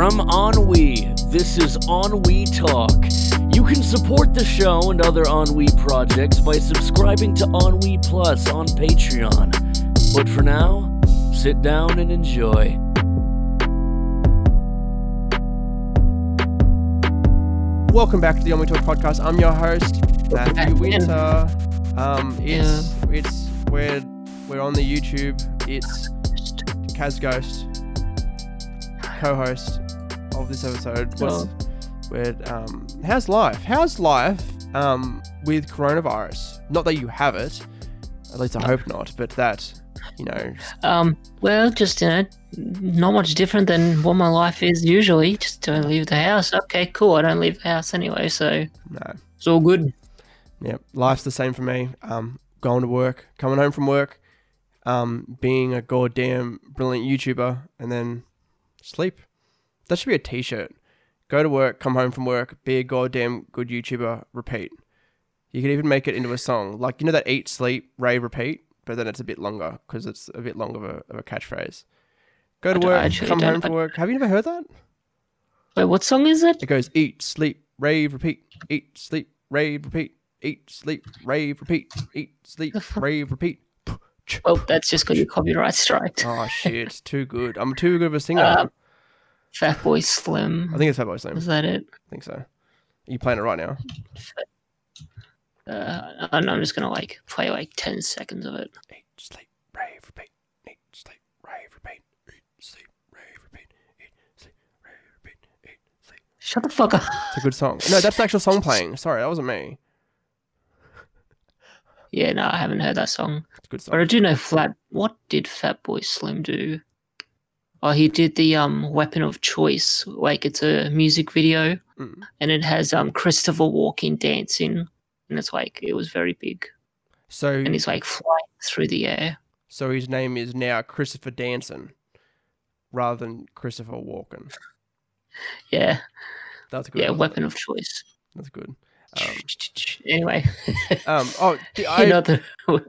From Ennui, this is Ennui Talk. You can support the show and other Ennui projects by subscribing to Ennui Plus on Patreon. But for now, sit down and enjoy. Welcome back to the Ennui Talk podcast. I'm your host, Matthew Winter. Um, it's it's we're we're on the YouTube. It's Kaz Ghost, co-host of this episode. What's, we're, um, how's life? How's life um, with coronavirus? Not that you have it, at least I hope not, but that you know. Um, well, just you know, not much different than what my life is usually. Just don't leave the house. Okay, cool. I don't leave the house anyway, so No, it's all good. yeah, life's the same for me. Um, going to work, coming home from work, um, being a goddamn brilliant YouTuber, and then sleep. That should be a T-shirt. Go to work, come home from work, be a goddamn good YouTuber, repeat. You could even make it into a song, like you know that eat, sleep, rave, repeat, but then it's a bit longer because it's a bit longer of a, of a catchphrase. Go to work, come home from work. Have you never heard that? Wait, what song is it? It goes eat, sleep, rave, repeat, eat, sleep, rave, repeat, eat, sleep, rave, repeat, eat, sleep, rave, repeat. Well, that's just got your copyright strike. Oh shit, it's too good. I'm too good of a singer. Um, Fatboy Slim. I think it's Fatboy Slim. is that it? I think so. Are you playing it right now? Uh, I'm I'm just gonna like play like ten seconds of it. Eat, sleep, rave, repeat. Eat, sleep, rave, repeat. Eat, sleep, rave, repeat. Eat, sleep, rave, repeat. Eat, sleep. Shut the fuck up. It's a good song. No, that's the actual song playing. Sorry, that wasn't me. Yeah, no, I haven't heard that song. It's a good But I do know Flat. What did Fatboy Slim do? Oh, he did the um Weapon of Choice. Like it's a music video, Mm. and it has um Christopher Walken dancing, and it's like it was very big, So, and he's like flying through the air. so his name is now Christopher Danson, rather than Christopher Walken. Yeah, That's good. yeah, one. Weapon of Choice. That's good. Um, anyway, um, oh, I, the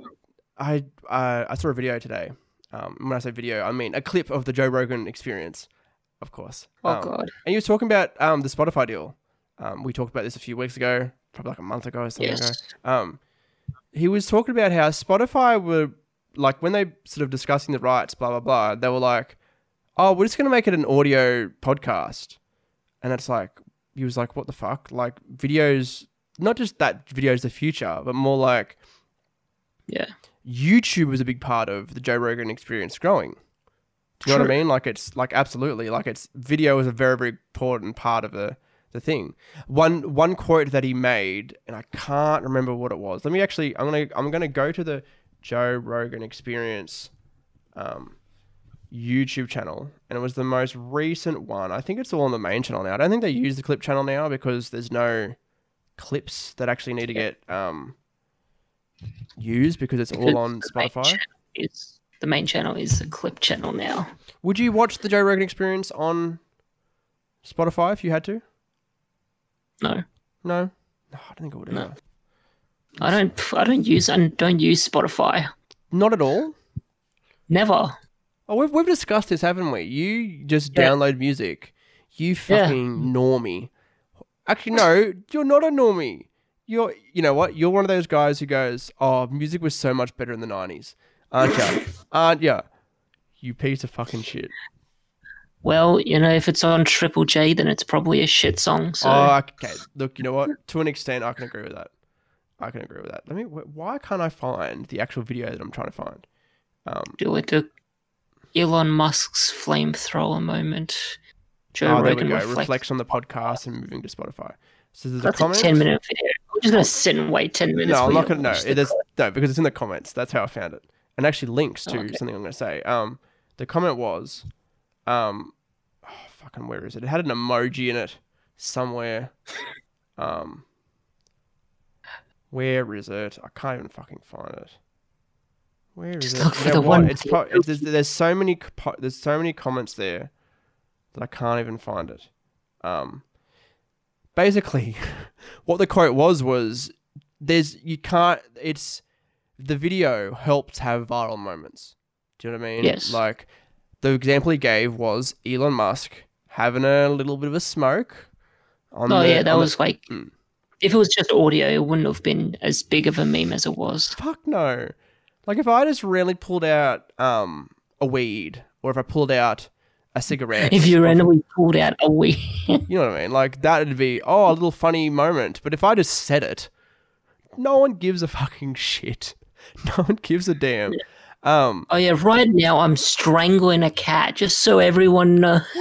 I uh, I saw a video today. Um, when I say video, I mean a clip of the Joe Rogan experience, of course. oh Um, god, And he was talking about um, the Spotify deal. Um, we talked about this a few weeks ago, probably like a month ago or something yes, ago. Um, he was talking about how Spotify were like when they sort of discussing the rights, blah blah blah. They were like, "Oh, we're just gonna make it an audio podcast," and it's like he was like, "What the fuck?" Like videos, not just that videos the future, but more like yeah, YouTube was a big part of the Joe Rogan experience growing. Do you know what I mean? Like it's like absolutely like it's video is a very very important part of the the thing. One one quote that he made, and I can't remember what it was. Let me actually. I'm gonna I'm gonna go to the Joe Rogan Experience um, YouTube channel, and it was the most recent one. I think it's all on the main channel now. I don't think they use the clip channel now because there's no clips that actually need to get um, used because it's all on Spotify. is the main channel is the clip channel now. Would you watch the Joe Rogan Experience on Spotify if you had to? No, No, no, I don't think I would. No. either. I don't. I don't use. I don't use Spotify. Not at all. Never. Oh, we've we've discussed this, haven't we? You just Yeah. download music. You Yeah. fucking normie. Actually, no, you're not a normie. You're, you know what? You're one of those guys who goes, "Oh, music was so much better in the '90s," aren't you? aren't you? You piece of fucking shit. Well, you know, if it's on Triple J, then it's probably a shit song. So Oh, okay. Look, you know what? To an extent, I can agree with that. I can agree with that. Let me. Why can't I find the actual video that I'm trying to find? Um, do it to Elon Musk's flamethrower moment. Joe oh, there we Rogan go. reflects. Reflects on the podcast and moving to Spotify. So there's That's a a ten minute video. Just gonna sit and wait ten minutes. no, I'm not gonna. No, it is no because it's in the comments. That's how I found it, and actually links to Oh, okay. something I'm gonna say. Um, the comment was, um, oh, fucking where is it? It had an emoji in it somewhere. Um, where is it? I can't even fucking find it. Where is Just it? look You for know the what? one It's, pro- it's there's, there's so many there's so many comments there that I can't even find it. Um, basically, what the quote was was there's you can't it's the video helps have viral moments. Do you know what I mean? Yes. Like the example he gave was Elon Musk having a little bit of a smoke. On Oh the- yeah, that on the- was like, Mm. if it was just audio, it wouldn't have been as big of a meme as it was. fuck no. Like if I just really pulled out um a weed, or if I pulled out a cigarette, If you or randomly pulled out a wee, you know what I mean, like that'd be oh a little funny moment. But if I just said it, no one gives a fucking shit. No one gives a damn. Um, oh yeah, right now I'm strangling a cat just so everyone knows.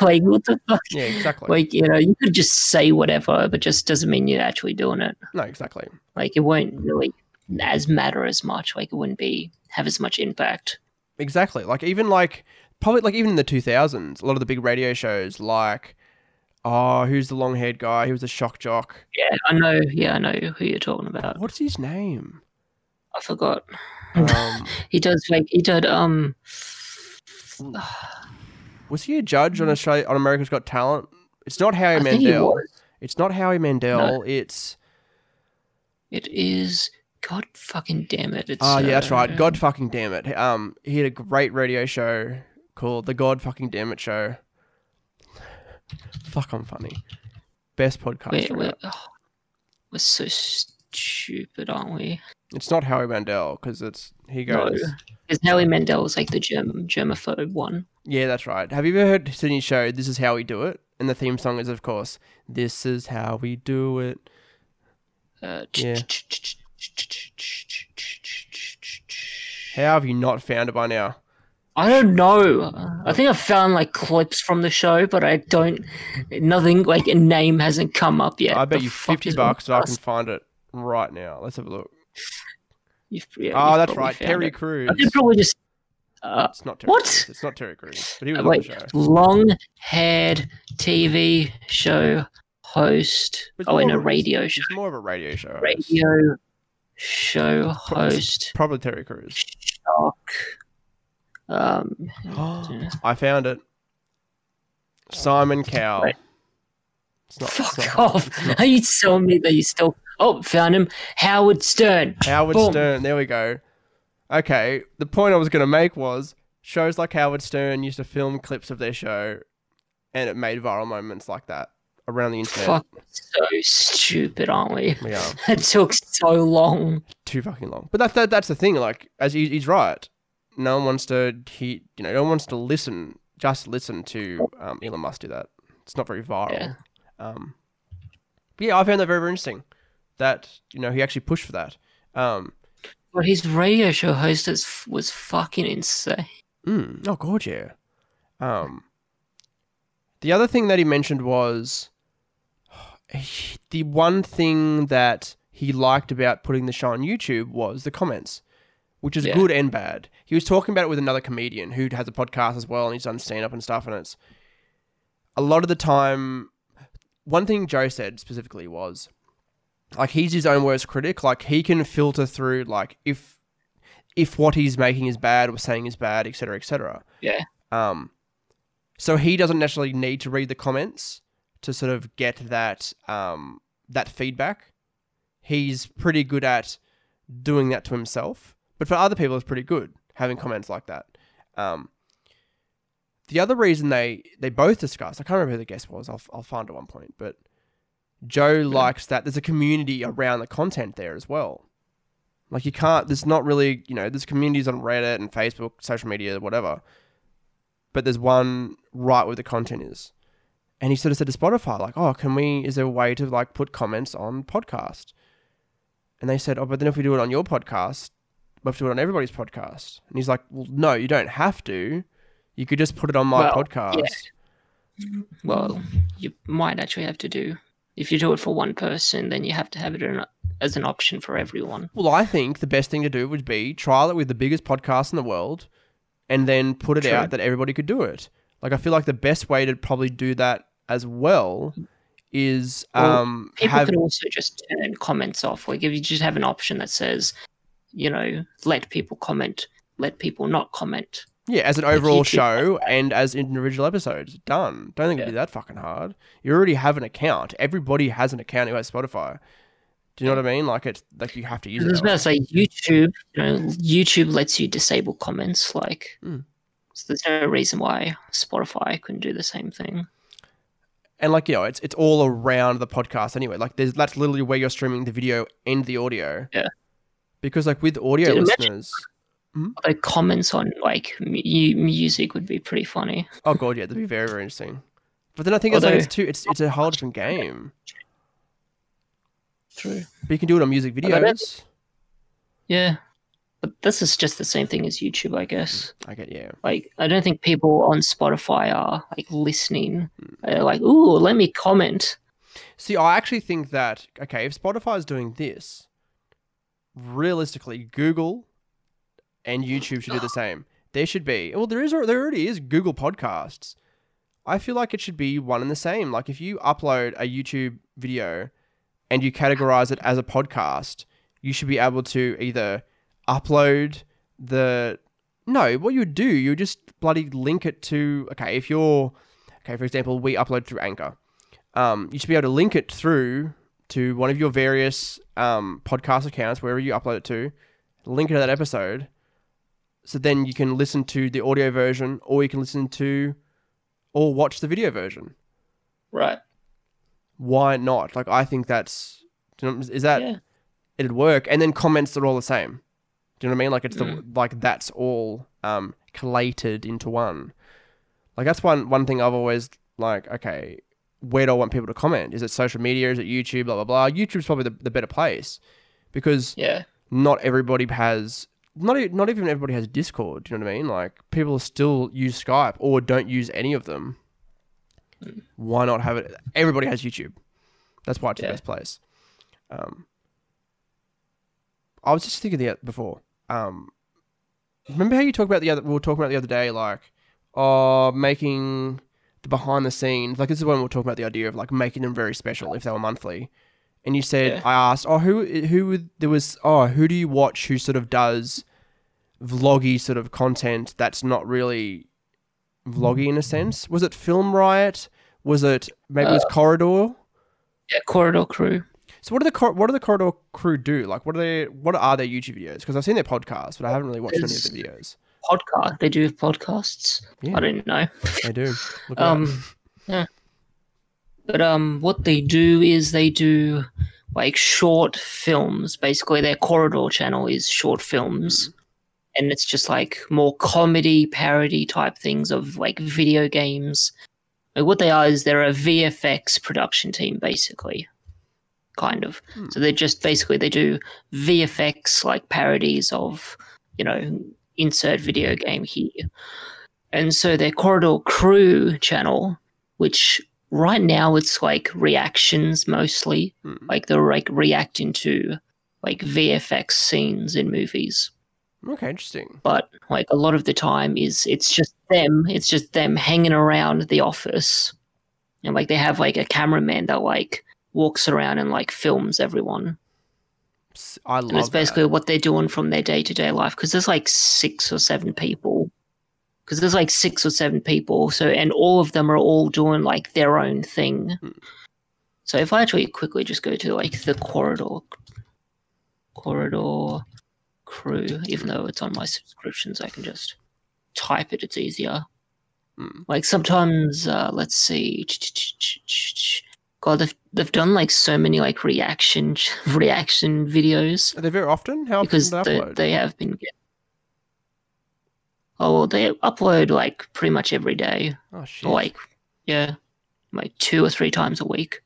like what the fuck? yeah, exactly. Like you know, you could just say whatever, but just doesn't mean you're actually doing it. no, exactly. Like it won't really as matter as much. Like it wouldn't be have as much impact. Exactly. Like even like probably like even in the two thousands, a lot of the big radio shows like oh, who's the long haired guy? He was a shock jock. Yeah, I know. Yeah, I know who you're talking about. What's his name? I forgot. Um, He does like he did um was he a judge on Australia on America's Got Talent? It's not Howie I Mandel. was. It's not Howie Mandel. It's It is God fucking damn it. It's oh yeah, that's right. God fucking damn it. Um, he had a great radio show called the God fucking damn it show. Fuck, I'm funny. Best podcast. We're, we're, oh, we're so stupid, aren't we? It's not Howie Mandel because it's he No. goes. Because Howie Mandel is like the germ germaphobe one. Yeah, that's right. Have you ever heard Sydney's show? This is how we do it, and the theme song is, of course, "This is how we do it." Uh, Yeah. How have you not found it by now? I don't know. I think I found like clips from the show, but I don't. Nothing like a name hasn't come up yet. I bet The you fifty bucks if I can find it right now. Let's have a look. You've- yeah, oh, that's right, Terry it. Crews. I could probably just. Uh, It's not Terry What? Crews. It's not Terry Crews, but he was wait, long-haired TV show host. It's Oh, in a radio show. It's more of a radio show. host. Radio show host. Probably Terry Crews. Shock. Um, I found it. Simon Cowell. Right. It's not, it's fuck not- off. it's not- Are you telling me that you still? Oh, found him. Howard Stern. Howard Boom. Stern. There we go. Okay, the point I was going to make was shows like Howard Stern used to film clips of their show, and it made viral moments like that around the internet. Fuck, so stupid, aren't we? Yeah, It took so long. too fucking long. But that, that that's the thing. Like, as he, he's right. No one wants to he you know no one wants to listen just listen to um, Elon Musk do that. It's not very viral. Yeah. Um, but yeah, I found that very, very interesting. That you know he actually pushed for that. Um, But his radio show host was fucking insane. Mm. Oh, God, yeah. Um, the other thing that he mentioned was the one thing that he liked about putting the show on YouTube was the comments, which is Yeah. good and bad. He was talking about it with another comedian who has a podcast as well, and he's done stand up and stuff. And it's a lot of the time. One thing Joe said specifically was, like, he's his own worst critic. Like, he can filter through, like, if if what he's making is bad or saying is bad, etc., etc. Yeah. Um, so he doesn't necessarily need to read the comments to sort of get that um that feedback. He's pretty good at doing that to himself, but for other people, it's pretty good having comments like that. Um, the other reason they they both discussed, I can't remember who the guest was. I'll I'll find at one point, but Joe likes that there's a community around the content there as well. Like you can't. There's not really, you know, there's communities on Reddit and Facebook, social media, whatever. But there's one right where the content is, and he sort of said to Spotify, like, "Oh, can we? Is there a way to like put comments on podcast?" And they said, "Oh, but then if we do it on your podcast, we have to do it on everybody's podcast." And he's like, "Well, no, you don't have to. You could just put it on my Well, podcast." yeah. Well, you might actually have to do. If you do it for one person, then you have to have it in, as an option for everyone. Well, I think the best thing to do would be trial it with the biggest podcast in the world and then put it True. out that everybody could do it. Like I feel like the best way to probably do that as well is Well, um People have could also just turn comments off. Like if you just have an option that says, you know, let people comment, let people not comment. yeah, as an overall YouTube show and as individual episodes. Done. Don't think it'd be that fucking hard. You already have an account. Everybody has an account who has Spotify. Do you know what I mean? Like it's like you have to use I was it. about to say YouTube. You know, YouTube lets you disable comments. Like, hmm. So there's no reason why Spotify couldn't do the same thing. and like you know, it's it's all around the podcast anyway. Like there's that's literally where you're streaming the video and the audio. Yeah. Because like with audio Dude, listeners, hmm? Like comments on like mu- music would be pretty funny. oh god, yeah, that'd be very very interesting. But then I think it's like it's too it's it's a whole different game. True. But you can do it on music videos. Yeah. But this is just the same thing as YouTube, I guess. Hmm, I get yeah. Like, I don't think people on Spotify are like listening. Hmm. They're like, ooh, let me comment. See, I actually think that okay, if Spotify is doing this, realistically, Google and YouTube should do the same. There should be well, there is there already is Google Podcasts. I feel like it should be one and the same. Like if you upload a YouTube video and you categorize it as a podcast, you should be able to either upload the no, what you would do, you would just bloody link it to okay, if you're okay, for example, we upload through Anchor um, you should be able to link it through to one of your various um, podcast accounts, wherever you upload it to, link it to that episode. So then you can listen to the audio version, or you can listen to, or watch the video version. Right. Why not? Like, I think that's, do you know, is that, yeah. it'd work. And then comments are all the same. Do you know what I mean? Like, it's the, Mm. like, that's all um, collated into one. Like, that's one, one thing I've always, like, okay, where do I want people to comment? Is it social media? Is it YouTube? Blah blah blah. YouTube's probably the, the better place because Yeah. not everybody has not not even everybody has Discord. Do you know what I mean? Like people still use Skype or don't use any of them. Why not have it? Everybody has YouTube. That's why it's the best place. Um, I was just thinking that before. Um, remember how you talked about the other? We were talking about the other day, like, uh, making the behind the scenes. Like this is when we were talking about the idea of like making them very special if they were monthly. And you said, Yeah. I asked, oh, who, who would there was, oh, who do you watch who sort of does vloggy sort of content that's not really vloggy in a sense? Was it Film Riot? Was it maybe it was uh, Corridor? Yeah. Corridor Crew. So what do the cor- what do the Corridor crew do? Like what are they what are their YouTube videos? Because I've seen their podcasts, but I haven't really watched any of the videos. Podcast. They do podcasts. Yeah. I didn't know. They do. Look. Um, yeah. But um, what they do is they do like short films. Basically, their corridor channel is short films, and it's just like more comedy parody type things of like video games. Like what they are is they're a VFX production team, basically, kind of. Hmm. So they're just basically they do VFX like parodies of you know insert video game here. And so their Corridor Crew channel, which right now it's like reactions mostly, Hmm. like they're like reacting to like VFX scenes in movies. Okay, interesting. But like a lot of the time is it's just them, it's just them hanging around the office. And like they have like a cameraman that like walks around and like films everyone. I love And it's basically that. what they're doing from their day to day life because there's like six or seven people. Because there's like six or seven people. So, and all of them are all doing like their own thing. Hmm. So, if I actually quickly just go to like the corridor, corridor crew, even though it's on my subscriptions, I can just type it. It's easier. Hmm. Like sometimes, uh, let's see. God, they've, they've done like so many like reaction reaction videos Are they very often? How often because do they they, upload? they have been. Oh well, they upload like pretty much every day, oh shit. like yeah, like two or three times a week.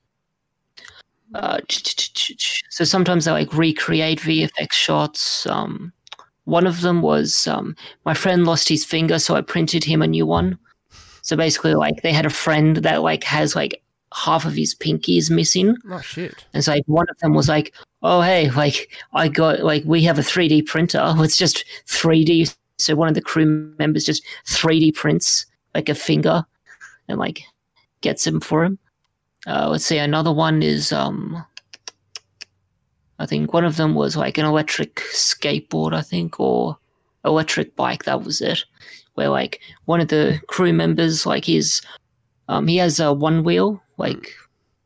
Uh, so sometimes they like recreate VFX shots. Um, one of them was um, my friend lost his finger, so I printed him a new one. So basically, like they had a friend that like has like half of his pinky is missing. oh shit. And so like one of them was like, "Oh hey, like I got like we have a 3D printer. It's just 3D." So one of the crew members just 3D prints like a finger and like gets him for him. Uh, let's see, another one is um, I think one of them was like an electric skateboard, I think, or electric bike. That was it. Where like one of the crew members, like his, um, he has a one wheel, like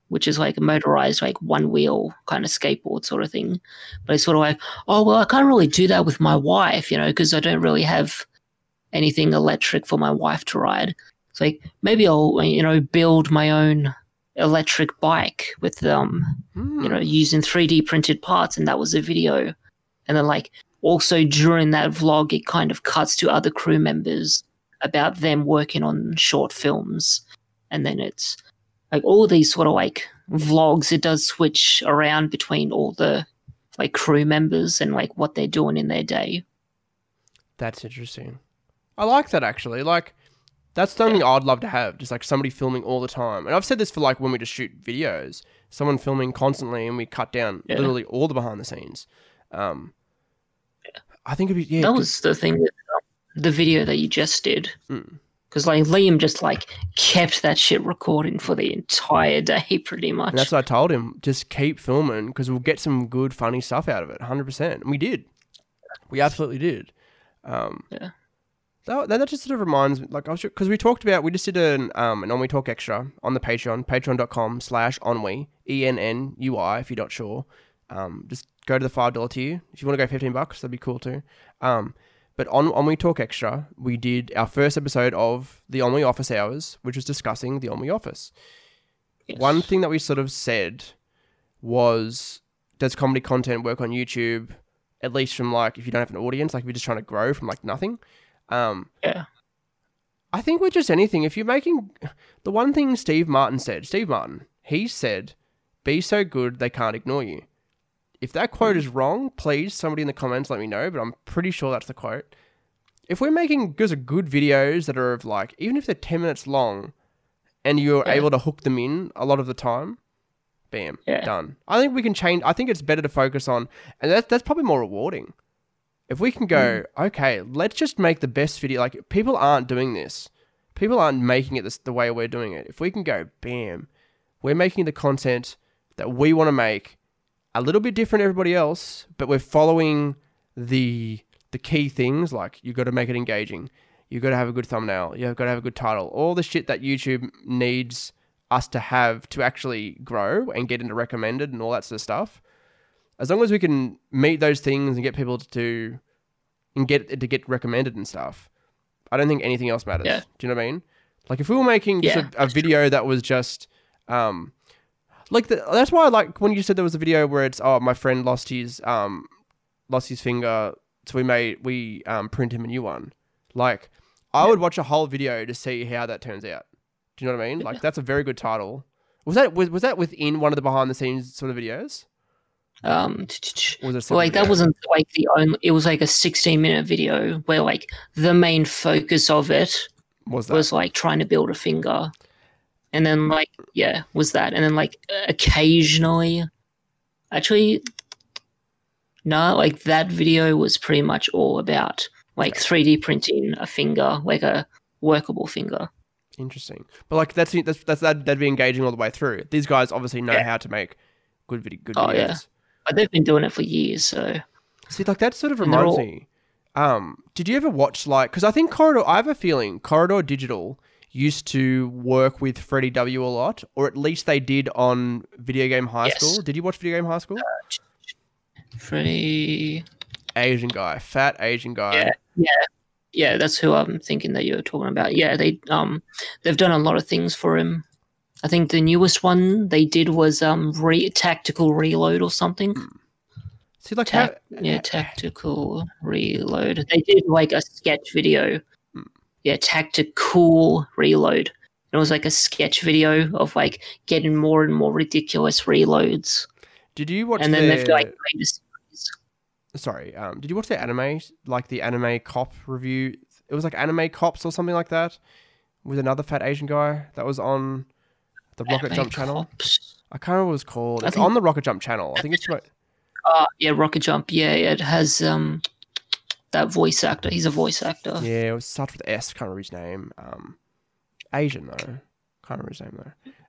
which is like a motorized, like one wheel kind of skateboard sort of thing. But it's sort of like, oh, well, I can't really do that with my wife, you know, because I don't really have anything electric for my wife to ride. It's like maybe I'll you know build my own electric bike with um Hmm. you know using 3D printed parts, and that was a video. And then like also during that vlog, it kind of cuts to other crew members about them working on short films, and then it's like all these sort of like vlogs. It does switch around between all the like crew members and like what they're doing in their day. That's interesting. I like that actually. Like, that's something I'd love to have. Just like somebody filming all the time. And I've said this for like when we just shoot videos. Someone filming constantly, and we cut down Yeah. literally all the behind the scenes. Um, I think it'd be yeah. that was the thing with um, the video that you just did. Mm. Because like Liam just like kept that shit recording for the entire day, pretty much. And that's what I told him. Just keep filming because we'll get some good, funny stuff out of it. 100%. And we did. We absolutely did. Um, Yeah. That, that just sort of reminds me, like, I was because we talked about, we just did an, um, an Ennui Talk Extra on the Patreon, patreon.com slash on Ennui, E N N U I, if you're not sure. Um, just go to the $5 tier. If you want to go 15 bucks, that'd be cool too. Um, but on Ennui Talk Extra, we did our first episode of the Ennui Office Hours, which was discussing the Ennui Office. Yes. One thing that we sort of said was, does comedy content work on YouTube? At least from like, if you don't have an audience, like if you're just trying to grow from like nothing. Um, Yeah. I think with just anything, if you're making the one thing Steve Martin said, Steve Martin, he said, be so good they can't ignore you. If that quote is mm. wrong, please somebody in the comments let me know, but I'm pretty sure that's the quote. If we're making good, good videos that are of like, even if they're 10 minutes long and you're Yeah. able to hook them in a lot of the time, bam, Yeah. done. I think we can change. I think it's better to focus on, and that's, that's probably more rewarding. If we can go, mm. okay, let's just make the best video. Like, people aren't doing this. People aren't making it this, the way we're doing it. If we can go, bam, we're making the content that we want to make a little bit different everybody else, but we're following the the key things like you've got to make it engaging. you've got to have a good thumbnail. You've got to have a good title. All the shit that YouTube needs us to have to actually grow and get into recommended and all that sort of stuff. As long as we can meet those things and get people to and get to get recommended and stuff, I don't think anything else matters. Yeah. Do you know what I mean? Like if we were making just Yeah, a, a video that was just um like the, that's why I like when you said there was a video where it's oh my friend lost his um lost his finger so we made we um print him a new one. Like I would watch a whole video to see how that turns out. Do you know what I mean? Like that's a very good title. Was that was, was that within one of the behind the scenes sort of videos? Um, was it like that wasn't like the only. It was like a 16 minute video where like the main focus of it was that? was like trying to build a finger, and then like yeah, was that, and then like occasionally, actually, no, like that video was pretty much all about like 3D printing a finger, like a workable finger. Interesting. But like that's that's that's that that'd be engaging all the way through. These guys obviously know Yeah. how to make good video good Oh, videos. yeah. But they've been doing it for years, so See, like that sort of reminds all- me. Um, did you ever watch like? Because I think Corridor. I have a feeling Corridor Digital used to work with Freddie W a lot, or at least they did on Video Game High Yes. School. Did you watch Video Game High School? Freddie. Asian guy, fat Asian guy. Yeah, yeah, yeah. That's who I'm thinking that you're talking about. Yeah, they um, they've done a lot of things for him. I think the newest one they did was um, re- tactical reload or something. See, like Tac- how, yeah, tactical reload. They did like a sketch video. Yeah, tactical reload. It was like a sketch video of like getting more and more ridiculous reloads, did you watch and then their, they've like made a sorry, um, did you watch the anime, like the anime cop review? It was like anime cops or something like that, with another fat Asian guy that was on the Rocket Anime Jump channel. I can't remember what it's called. I It's think- on the Rocket Jump channel. I think it's Uh, yeah, Rocket Jump. Yeah, it has um that voice actor. He's a voice actor. yeah, it starts with S. Can't remember his name. Um, Asian though. Can't remember his name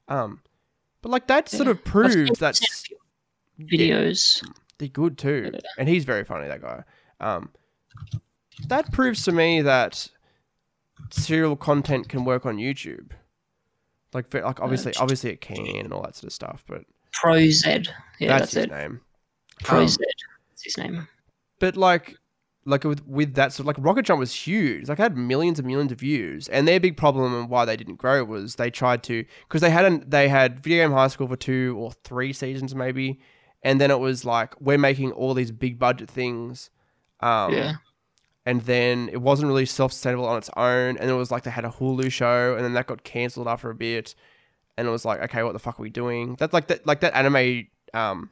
though. Um, but like that sort of proves that videos. they're good too, and he's very funny. That guy. Um, that proves to me that serial content can work on YouTube. Like, like obviously, obviously it can and all that sort of stuff. But Pro Z. Yeah, that's, that's, his it. name. Pro Um, Z. That's his name. But like, like with with that sort of like Rocket Jump was huge. Like, it had millions and millions of views, and their big problem and why they didn't grow was they tried to because they hadn't they had Video Game High School for two or three seasons maybe, and then it was like we're making all these big budget things. Um, yeah. and then it wasn't really self-sustainable on its own and it was like they had a hulu show and then that got cancelled after a bit and it was like okay what the fuck are we doing that's like that like that anime um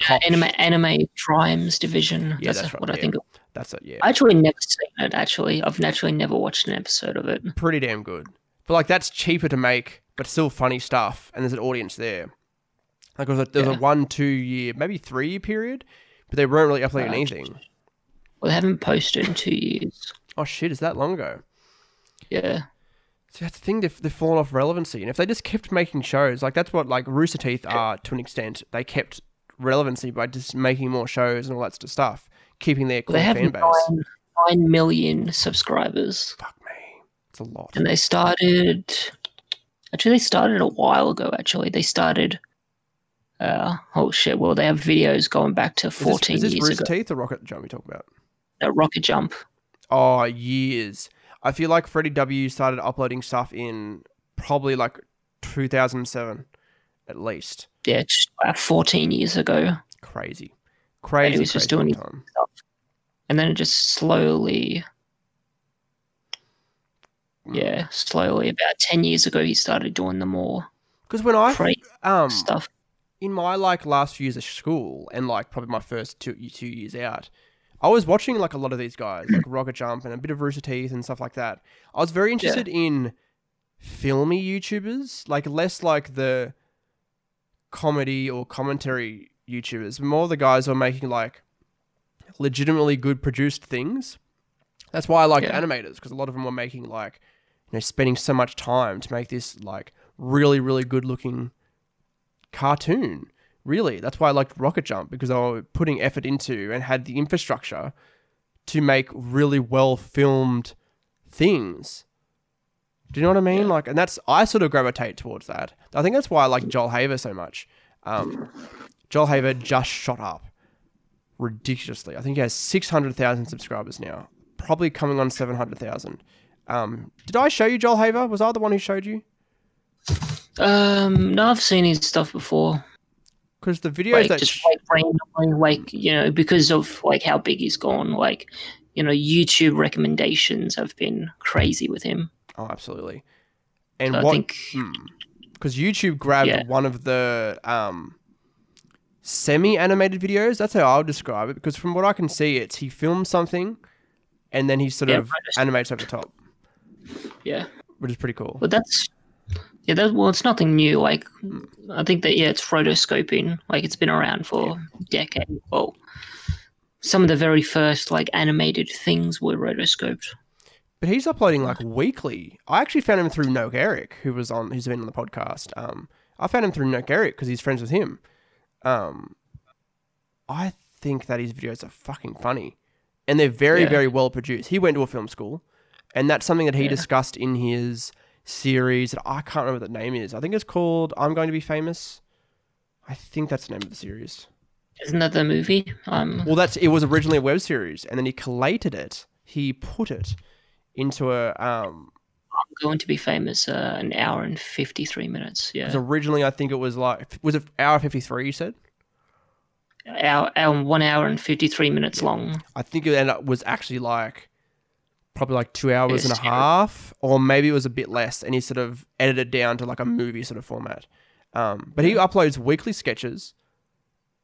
Cops. Anime Anime Crimes division. Yeah, that's, that's right, what I yeah. think. That's it yeah I actually never seen it. Actually, I've naturally never watched an episode of it. pretty damn good but like that's cheaper to make but still funny stuff and there's an audience there like there was a, there Yeah. a one two year maybe three year period but they weren't really uploading anything Well, they haven't posted in two years. oh shit is that long ago Yeah. See, that's the thing, they've, they've fallen off relevancy. And if they just kept making shows, like that's what like Rooster Teeth are to an extent, they kept relevancy by just making more shows and all that sort of stuff, keeping their core They have fan base. nine, nine million subscribers, Fuck me. It's a lot. and they started. Actually, they started a while ago. Actually, they started. Uh, oh shit! Well, they have videos going back to Is this, fourteen is this years Rooster ago. Teeth or Rocket Jump we talk about? Uh, Rocket Jump. Oh, years. I feel like Freddie W started uploading stuff in probably like 2007 at least. Yeah, it's about fourteen years ago, Crazy. Crazy. was just crazy doing time. And then it just slowly. Yeah, slowly. About ten years ago, he started doing the more Because when I um stuff. in my like last few years of school and like probably my first two two years out, I was watching like a lot of these guys, like Rocket Jump and a bit of Rooster Teeth and stuff like that. I was very interested in filmy YouTubers, like less like the comedy or commentary YouTubers, more the guys who are making like legitimately good produced things. That's why I like Yeah. animators because a lot of them were making like you know spending so much time to make this like really really good looking cartoon. Really, that's why I liked Rocket Jump because they were putting effort into and had the infrastructure to make really well filmed things. Do you know what I mean? Like, and that's I sort of gravitate towards that. I think that's why I like Joel Haver so much. Um, Joel Haver just shot up ridiculously. I think he has six hundred thousand subscribers now, probably coming on seven hundred thousand. Um, did I show you Joel Haver? Was I the one who showed you? Um, no, I've seen his stuff before. Because the videos like that just sh- like randomly, like you know, because of like how big he's gone. Like you know, YouTube recommendations have been crazy with him. oh, absolutely. And So I what? think Because YouTube grabbed Yeah. one of the um, semi-animated videos. That's how I'll describe it. Because from what I can see, it's he films something, and then he sort Yeah, of animates over the top, yeah, which is pretty cool. but that's yeah. That well, it's nothing new. Like I think that yeah, it's rotoscoping. Like it's been around for decades. Well, some of the very first like animated things were rotoscoped. But he's uploading like weekly. I actually found him through Noak Eric, who was on, who's been on the podcast. Um, I found him through Noak Eric because he's friends with him. Um, I think that his videos are fucking funny, and they're very, Yeah. very well produced. He went to a film school, and that's something that he Yeah. discussed in his series that I can't remember what the name is. I think it's called "I'm Going to Be Famous." I think that's the name of the series. Isn't that the movie? Um, Well, that's it was originally a web series, and then he collated it. He put it into a um going to be famous. Uh, an hour and fifty three minutes. Yeah. Because originally I think it was like was it hour fifty three? You said hour, hour, one hour and 53 minutes long. I think it ended up was actually like probably like two hours and a half, or maybe it was a bit less, and he sort of edited it down to like a movie sort of format. Um, but he uploads weekly sketches,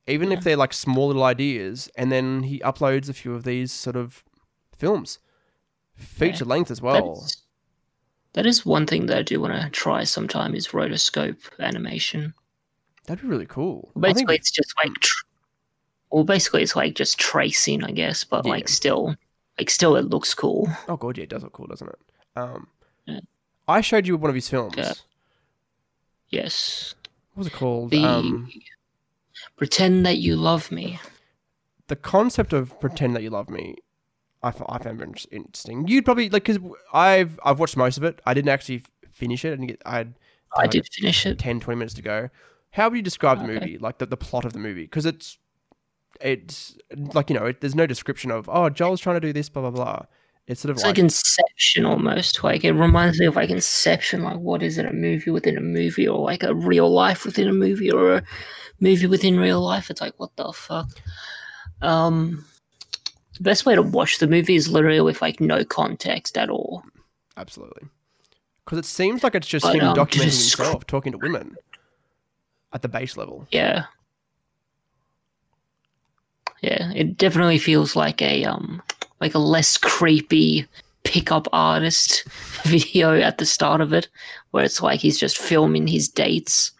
even if they're like small little ideas, and then he uploads a few of these sort of films, feature length as well. That's, that is one thing that I do want to try sometime is rotoscope animation. That'd be really cool. I think- Basically, it's just like, tr- well, basically it's like just tracing, I guess, but Yeah. like still, like still it looks cool. Oh god, yeah, it does look cool, doesn't it? Um, Yeah. I showed you one of his films. Yeah. Yes. What was it called? The Um, pretend that you love me. the concept of pretend that you love me, I, f- I found inter- interesting. You'd probably like because I've I've watched most of it. I didn't actually finish it, and get I had I like, did finish it. 10, 20 minutes to go. How would you describe the Okay. movie? Like the, the plot of the movie? Because it's it's like you know, it, there's no description of oh Joel's trying to do this, blah blah blah. It's sort of It's like, like Inception almost. Like it reminds me of like Inception. Like what is it? A movie within a movie, or like a real life within a movie, or a movie within real life? It's like what the fuck. Um, the best way to watch the movie is literally with like no context at all. absolutely because it seems like it's just But, him um, documenting just himself, talking to women at the base level. Yeah. Yeah, it definitely feels like a um like a less creepy pickup artist video at the start of it, where it's like he's just filming his dates.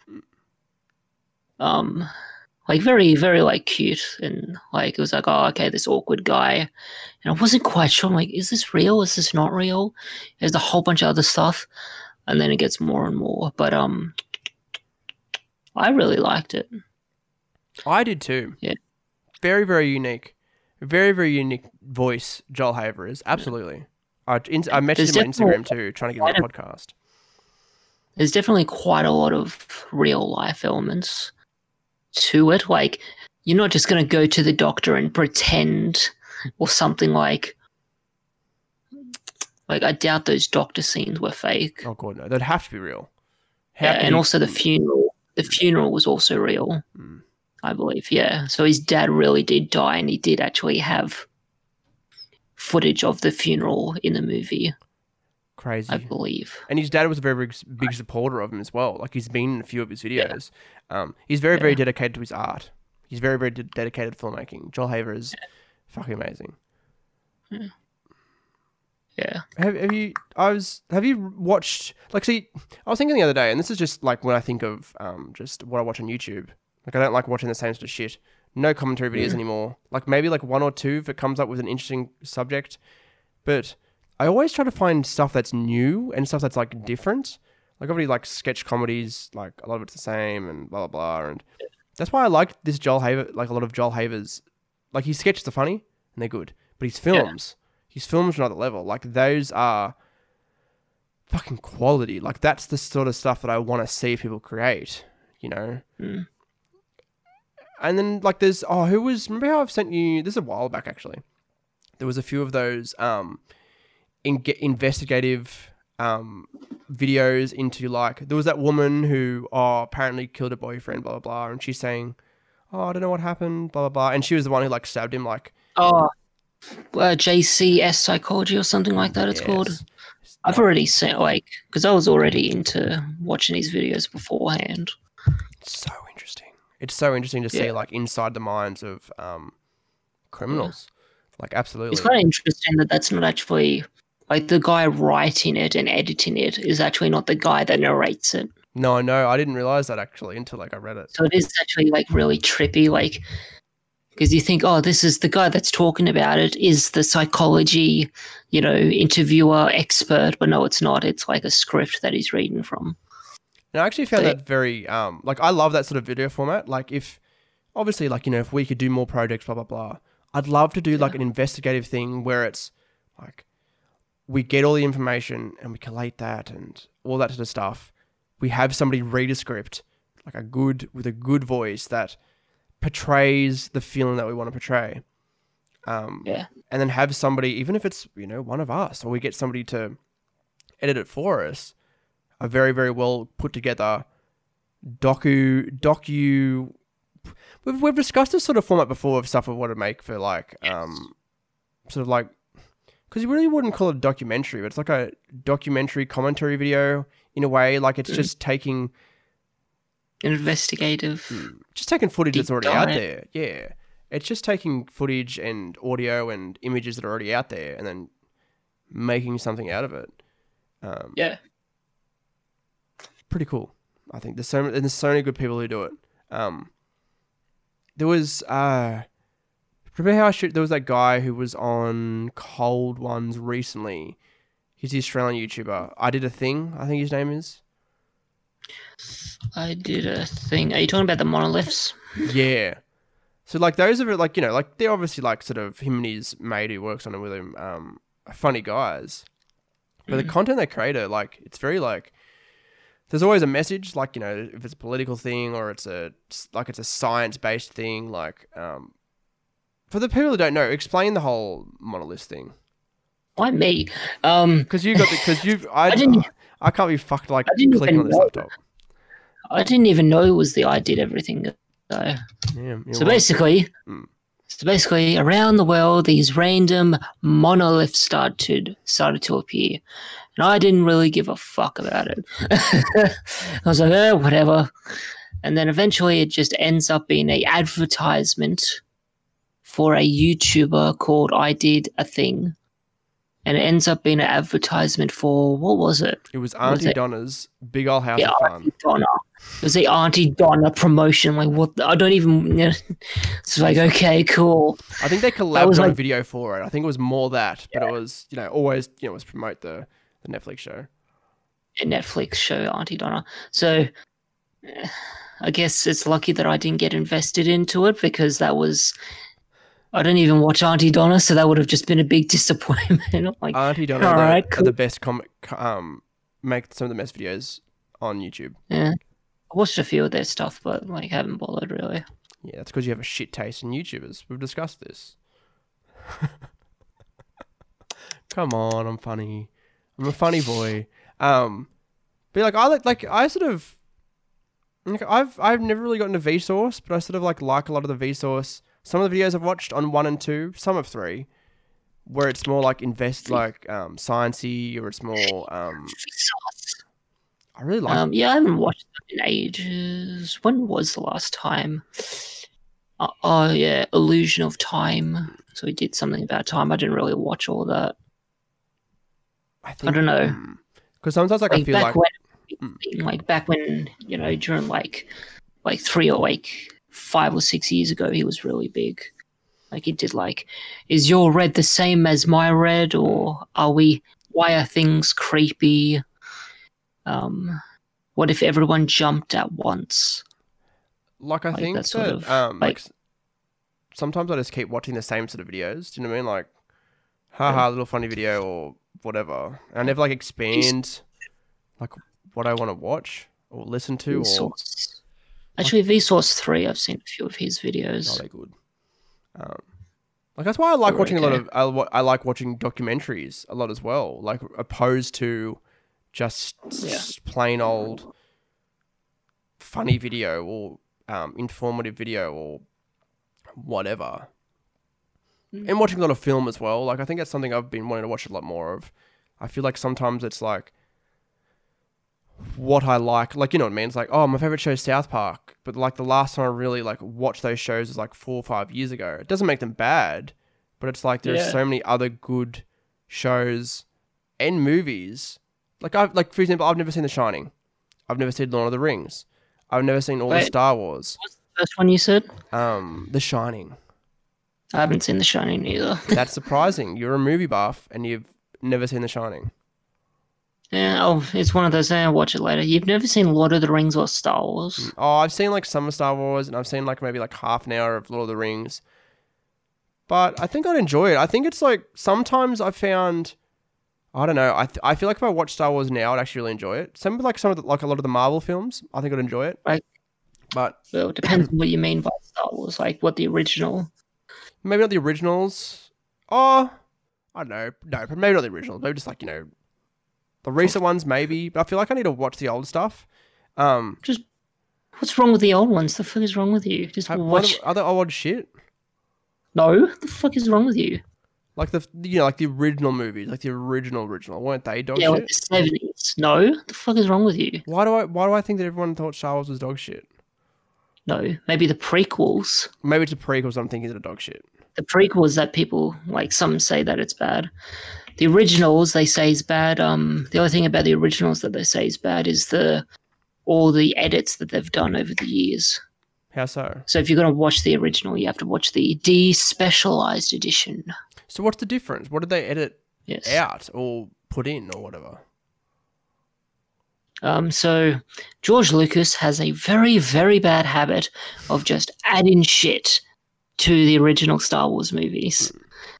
Um like very, very like cute and like it was like, oh okay, this awkward guy. And I wasn't quite sure, I'm like, is this real? Is this not real? There's a whole bunch of other stuff. And then it gets more and more. But um I really liked it. I did too. Yeah. Very, very unique. Very, very unique voice Joel Haver is. Absolutely. I, in, I messaged him on Instagram too, trying to get him on the podcast. there's definitely quite a lot of real life elements to it. Like, you're not just going to go to the doctor and pretend or something like. Like, I doubt those doctor scenes were fake. Oh, God, no. They'd have to be real. How Yeah, and you- also the funeral. The funeral was also real, Mm. I believe. Yeah. So his dad really did die, and he did actually have footage of the funeral in the movie, Crazy. I believe. And his dad was a very big, big supporter of him as well. Like, he's been in a few of his videos. Um, he's very, very dedicated to his art. He's very, very de- dedicated to filmmaking. Joel Haver is fucking amazing. Yeah. Have, have you? I was. Have you watched? Like, see, I was thinking the other day, and this is just like when I think of um, just what I watch on YouTube. Like, I don't like watching the same sort of shit. No commentary videos anymore. Like maybe like one or two if it comes up with an interesting subject, but I always try to find stuff that's new and stuff that's like different. Like obviously like sketch comedies, like a lot of it's the same and blah blah blah. And that's why I like this Joel Haver. Like a lot of Joel Haver's, like his sketches are funny and they're good, but his films, his films are another level. Like those are fucking quality. Like that's the sort of stuff that I want to see people create. You know. Mm. And then like there's oh who was remember how I've sent you this is a while back actually. There was a few of those um in investigative um videos into like there was that woman who oh apparently killed her boyfriend blah blah blah and she's saying oh I don't know what happened blah blah blah and she was the one who like stabbed him like Oh, uh, JCS psychology or something like that. It's called. I've already seen like because I was already into watching these videos beforehand. It's so interesting. It's so interesting to see like inside the minds of um criminals. Like absolutely. It's quite interesting that that's not actually like the guy writing it and editing it is actually not the guy that narrates it. No, no, I didn't realize that actually until like I read it. So it is actually like really trippy, like because you think, oh, this is the guy that's talking about it is the psychology, you know, interviewer expert, but no, it's not. It's like a script that he's reading from. And I actually found that very um like I love that sort of video format. Like if obviously like you know if we could do more projects blah blah blah, I'd love to do like an investigative thing where it's like we get all the information and we collate that and all that sort of stuff. We have somebody read a script like a good with a good voice that portrays the feeling that we want to portray. Um, Yeah. and then have somebody, even if it's you know one of us, or we get somebody to edit it for us, a very very well put together docu docu. We've we've discussed this sort of format before of stuff we want to make for like um, sort of like because you really wouldn't call it a documentary, but it's like a documentary commentary video in a way. Like it's Mm. just taking an Investigative. just taking footage that's already out there. Yeah. It's just taking footage and audio and images that are already out there and then making something out of it. Um, Yeah. Pretty cool. I think there's so and there's so many good people who do it. Um, there was uh, remember how I shoot? There was that guy who was on Cold Ones recently. He's the Australian YouTuber. I did a thing. I think his name is. I did a thing. Are you talking about the monoliths? Yeah. So like those are like you know like they're obviously like sort of him and his mate who works on it with him um are funny guys, but the Mm. content they create are like it's very like there's always a message like you know if it's a political thing or it's a like it's a science based thing like um for the people who don't know, explain the whole monolith thing. Why me? Um, Because you got the because you've I, I didn't- I can't be fucked like clicking on this know. laptop. I didn't even know it was the I did everything. So, Yeah, so welcome. basically, Mm. so basically, around the world, these random monoliths started to started to appear, and I didn't really give a fuck about it. I was like, eh, whatever. And then eventually, it just ends up being a advertisement for a YouTuber called I Did a Thing, and it ends up being an advertisement for what was it? it was was Auntie it? Donna's big old house Yeah, of fun. Aunty Donna. It was the Aunty Donna promotion. Like, what? The, I don't even. You know, it's like, okay, cool. I think they collabed was on a video for it. I think it was more that, but it was you know always you know was promote the the Netflix show. A Netflix show, Aunty Donna. So, eh, I guess it's lucky that I didn't get invested into it because that was. I don't even watch Aunty Donna, so that would have just been a big disappointment. Like, Aunty Donna All are, the, right, cool. the best comic um make some of the best videos on YouTube. yeah. I watched a few of their stuff, but like, haven't bothered really. Yeah, that's because you have a shit taste in YouTubers. We've discussed this. Come on, I'm funny. I'm a funny boy. Um, but like I like like I sort of like I've I've never really gotten to Vsauce, but I sort of like like a lot of the Vsauce. Some of the videos I've watched on one and two, some of three, where it's more like invest like um sciencey or it's more um I really like Um, yeah, I haven't watched them in ages. When was the last time? Uh, oh yeah, Illusion of Time. So he did something about time. I didn't really watch all that. I think I don't know. because sometimes like, I feel back like when, like back when you know during like like three or like five or six years ago, he was really big. Like he did like, is your red the same as my red, or are we? Why are things creepy? Um, what if everyone jumped at once? Like I Like, think that that, sort of- um like, like- sometimes I just keep watching the same sort of videos. Do you know what I mean? Like, haha, little funny video or whatever. And I never like expand like what I want to watch or listen to or Vsauce. Actually, Vsauce three. I've seen a few of his videos. they good? Um, like that's why I like They're watching a lot of I, I like watching documentaries a lot as well. Like opposed to just Yeah. plain old funny video or um, informative video or whatever. Mm. And watching a lot of film as well. Like I think that's something I've been wanting to watch a lot more of. I feel like sometimes it's like what I like, like you know what I mean. It's like, oh, my favorite show is South Park, but like the last time I really like watched those shows was like four or five years ago. It doesn't make them bad, but it's like there's Yeah. so many other good shows and movies. Like I've like for example, I've never seen The Shining. I've never seen Lord of the Rings. I've never seen all the Star Wars. What's the first one you said? Um, The Shining. I haven't seen The Shining either. That's surprising. You're a movie buff and you've never seen The Shining. Yeah, oh, it's one of those. Eh, I'll watch it later. You've never seen Lord of the Rings or Star Wars? Mm, oh, I've seen like some of Star Wars, and I've seen like maybe like half an hour of Lord of the Rings. But I think I'd enjoy it. I think it's like sometimes I found, I don't know. I th- I feel like if I watch Star Wars now, I'd actually really enjoy it. Some of like some of the, like a lot of the Marvel films, I think I'd enjoy it. Right. But Well, it depends on what you mean by Star Wars. Like what the original. maybe not the originals. Oh, I don't know. No, but maybe not the originals. Maybe just like you know, the recent ones maybe. But I feel like I need to watch the old stuff. Um, Just what's wrong with the old ones? The fuck is wrong with you? Just have, watch. other old shit. No, the fuck is wrong with you? Like the you know like the original movies, like the original original, weren't they dog yeah, shit? like the seventies. No, the fuck is wrong with you? Why do I why do I think that everyone thought Star Wars was dog shit? No, maybe the prequels. Maybe it's the prequels. I'm thinking that are dog shit. The prequels that people like. Some say that it's bad. The originals they say is bad. Um, the only thing about the originals that they say is bad is the all the edits that they've done over the years. How so? So if you're gonna watch the original, you have to watch the despecialized edition. So what's the difference? What did they edit Yes. out or put in or whatever? Um, so George Lucas has a very, very bad habit of just adding shit to the original Star Wars movies.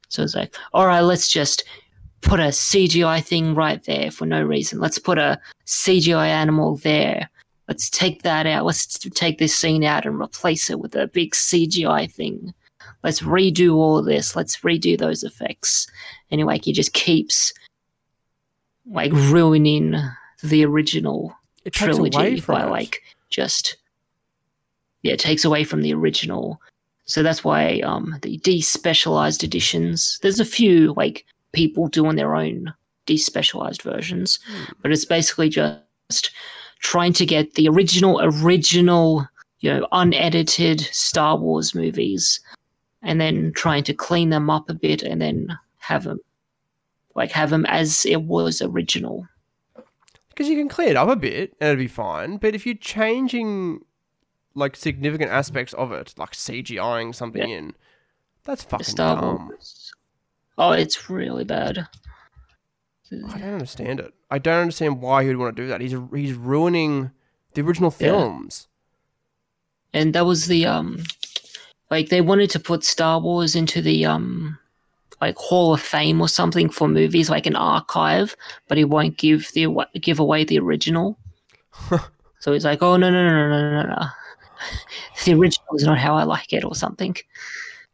So it's like, all right, let's just put a CGI thing right there for no reason. Let's put a CGI animal there. Let's take that out. Let's take this scene out and replace it with a big CGI thing. let's redo all this. Let's redo those effects. And like he just keeps like ruining the original It trilogy by it. like just yeah, it takes away from the original. So that's why um the despecialized editions. There's a few like people doing their own despecialized versions, Hmm. but it's basically just trying to get the original original you know unedited Star Wars movies, and then trying to clean them up a bit, and then have them like have them as it was original. Because you can clean it up a bit and it'd be fine. But if you're changing like significant aspects of it, like CGIing something in, that's fucking Star dumb. Wars. Oh, it's really bad. I don't understand it. I don't understand why he would want to do that. He's he's ruining the original Yeah. films. and that was the um like they wanted to put Star Wars into the um like Hall of Fame or something for movies like an archive, but he won't give the give away the original. so he's like, "Oh no no no no no no no, the original is not how I like it" or something.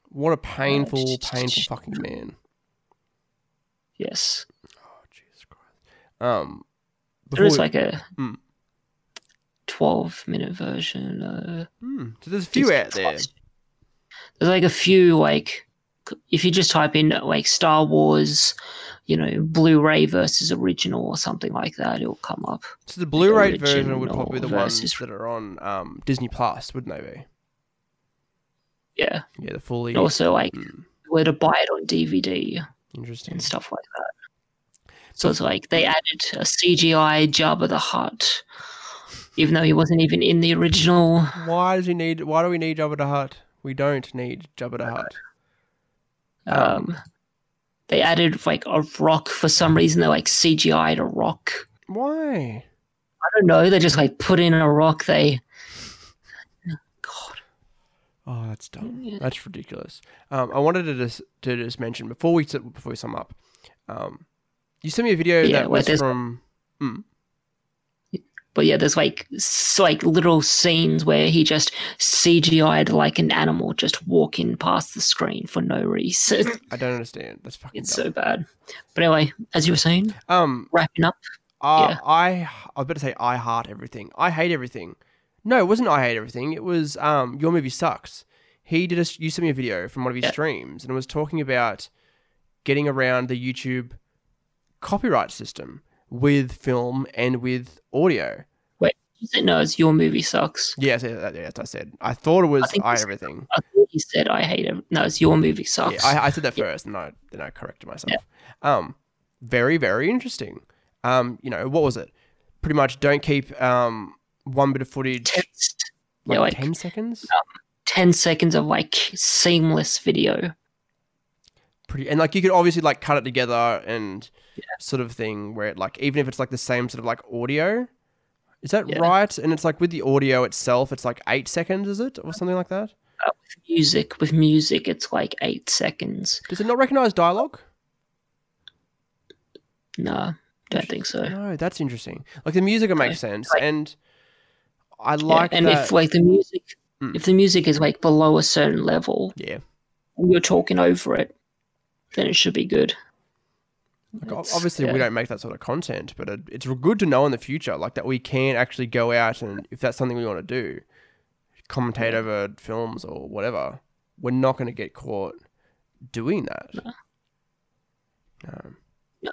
What a painful, Uh, painful fucking man. Yes, Oh Jesus Christ. Um, there is we- like a Mm. twelve minute version. Uh, Hmm, so there's a few out there. There's like a few like if you just type in like Star Wars, you know, Blu-ray versus original or something like that, it'll come up. So the Blu-ray version would probably be the ones that are on um, Disney Plus, wouldn't they be? Yeah. Yeah, the fully. And also like Hmm, where to buy it on DVD interesting. and stuff like that. So it's like they added a CGI Jabba the Hutt, even though he wasn't even in the original. Why does he need? Why do we need Jabba the Hutt? We don't need Jabba the Hutt. Um, they added like a rock for some reason. They like CGI'd a rock. Why? I don't know. They just like put in a rock. They. Oh, that's dumb. Yeah. That's ridiculous. Um, I wanted to just to just mention before we before we sum up. Um, you sent me a video Yeah, that was from. But yeah, there's like like little scenes where he just CGI'd like an animal just walking past the screen for no reason. I don't understand. That's fucking it's dumb. so bad. But anyway, as you were saying, um, wrapping up. uh, Yeah. I I was about to say I heart everything. I hate everything. No, it wasn't. I hate everything. It was um, your movie sucks. He did a you sent me a video from one of his Yeah. streams and it was talking about getting around the YouTube copyright system with film and with audio. Wait, you said no, it's your movie sucks. Yes, yeah, what I said. I thought it was I, it's- everything. I thought you said I hate it. No, it's your movie sucks. Yeah, I, I said that first, and I then I corrected myself. Um, very very interesting. Um, you know what was it? Pretty much don't keep um one bit of footage Ten- like, yeah, like ten seconds. Um, 10 seconds of like seamless video. Pretty and like you could obviously like cut it together and sort of thing where it like even if it's like the same sort of like audio. Is that Yeah. right? And it's like with the audio itself, it's like eight seconds, is it, or uh, something like that? Uh, with Music with music, it's like eight seconds. Does it not recognize dialogue? No, don't think so. No, that's interesting. Like the music, it makes sense, like- and I Yeah, like and that. if like the music, Mm. if the music is like below a certain level, yeah, and you're talking over it, then it should be good. like, obviously we don't make that sort of content, but it, it's good to know in the future, like that we can actually go out and if that's something we want to do, commentate over films or whatever. We're not going to get caught doing that. No. Um, No.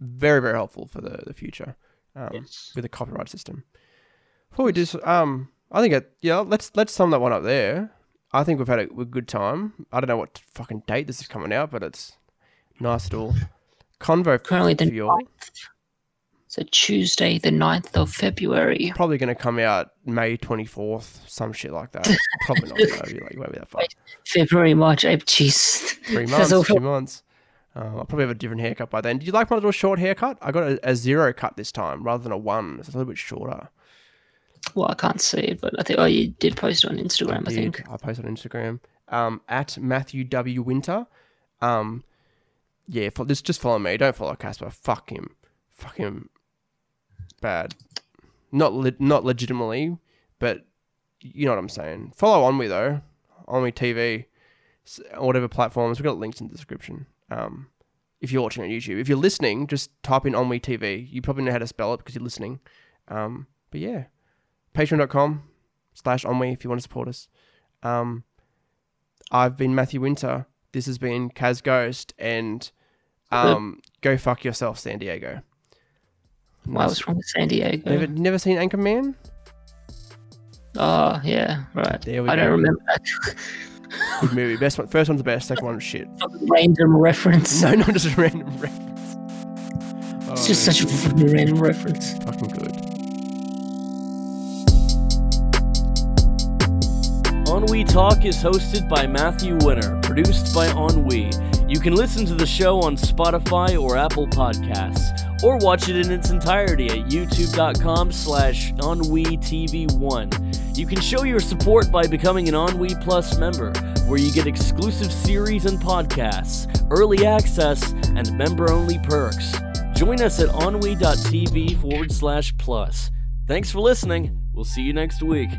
Very very helpful for the the future. Um, Yes. with the copyright system. Before we do, s- um, I think it, yeah, let's let's sum that one up there. I think we've had a, a good time. I don't know what fucking date this is coming out, but it's nice little convo Currently the. So Tuesday, the 9th of February. Probably going to come out May twenty fourth, some shit like that. Probably not. That'd be like maybe that far. February, March, April, jeez. Three months, all- two months. Um, I'll probably have a different haircut by then. Did you like my little short haircut? I got a, a zero cut this time rather than a one. It's a little bit shorter. Well, I can't see it, but I think, oh, you did post on Instagram, I, did. think. I posted on Instagram um, at Matthew W Winter. Um, yeah, fo- just just follow me. Don't follow Casper. Fuck him. Fuck him. Bad. Not le- not legitimately, but you know what I'm saying. Follow on me though. Ennui TV. whatever platforms. We've got links in the description. Um, if you're watching on YouTube, if you're listening, just type in On Ennui TV. You probably know how to spell it because you're listening. Um, but yeah, patreon.com slash Ennui if you want to support us. Um, I've been Matthew Winter. This has been Kaz Ghost, and um, go fuck yourself, San Diego. Why was from San Diego? Never, never seen Anchorman? Oh yeah, right. There we I go. don't remember that Good movie. Best one. First one's the best. Second one's shit. random reference. No, not just a random reference. It's just such a random reference. fucking good. Ennui Talk is hosted by Matthew Winter, produced by Ennui. You can listen to the show on Spotify or Apple Podcasts, or watch it in its entirety at youtube.com slash EnnuiTV1. You can show your support by becoming an Ennui Plus member, where you get exclusive series and podcasts, early access, and member-only perks. Join us at ennui.tv forward slash plus. Thanks for listening. We'll see you next week.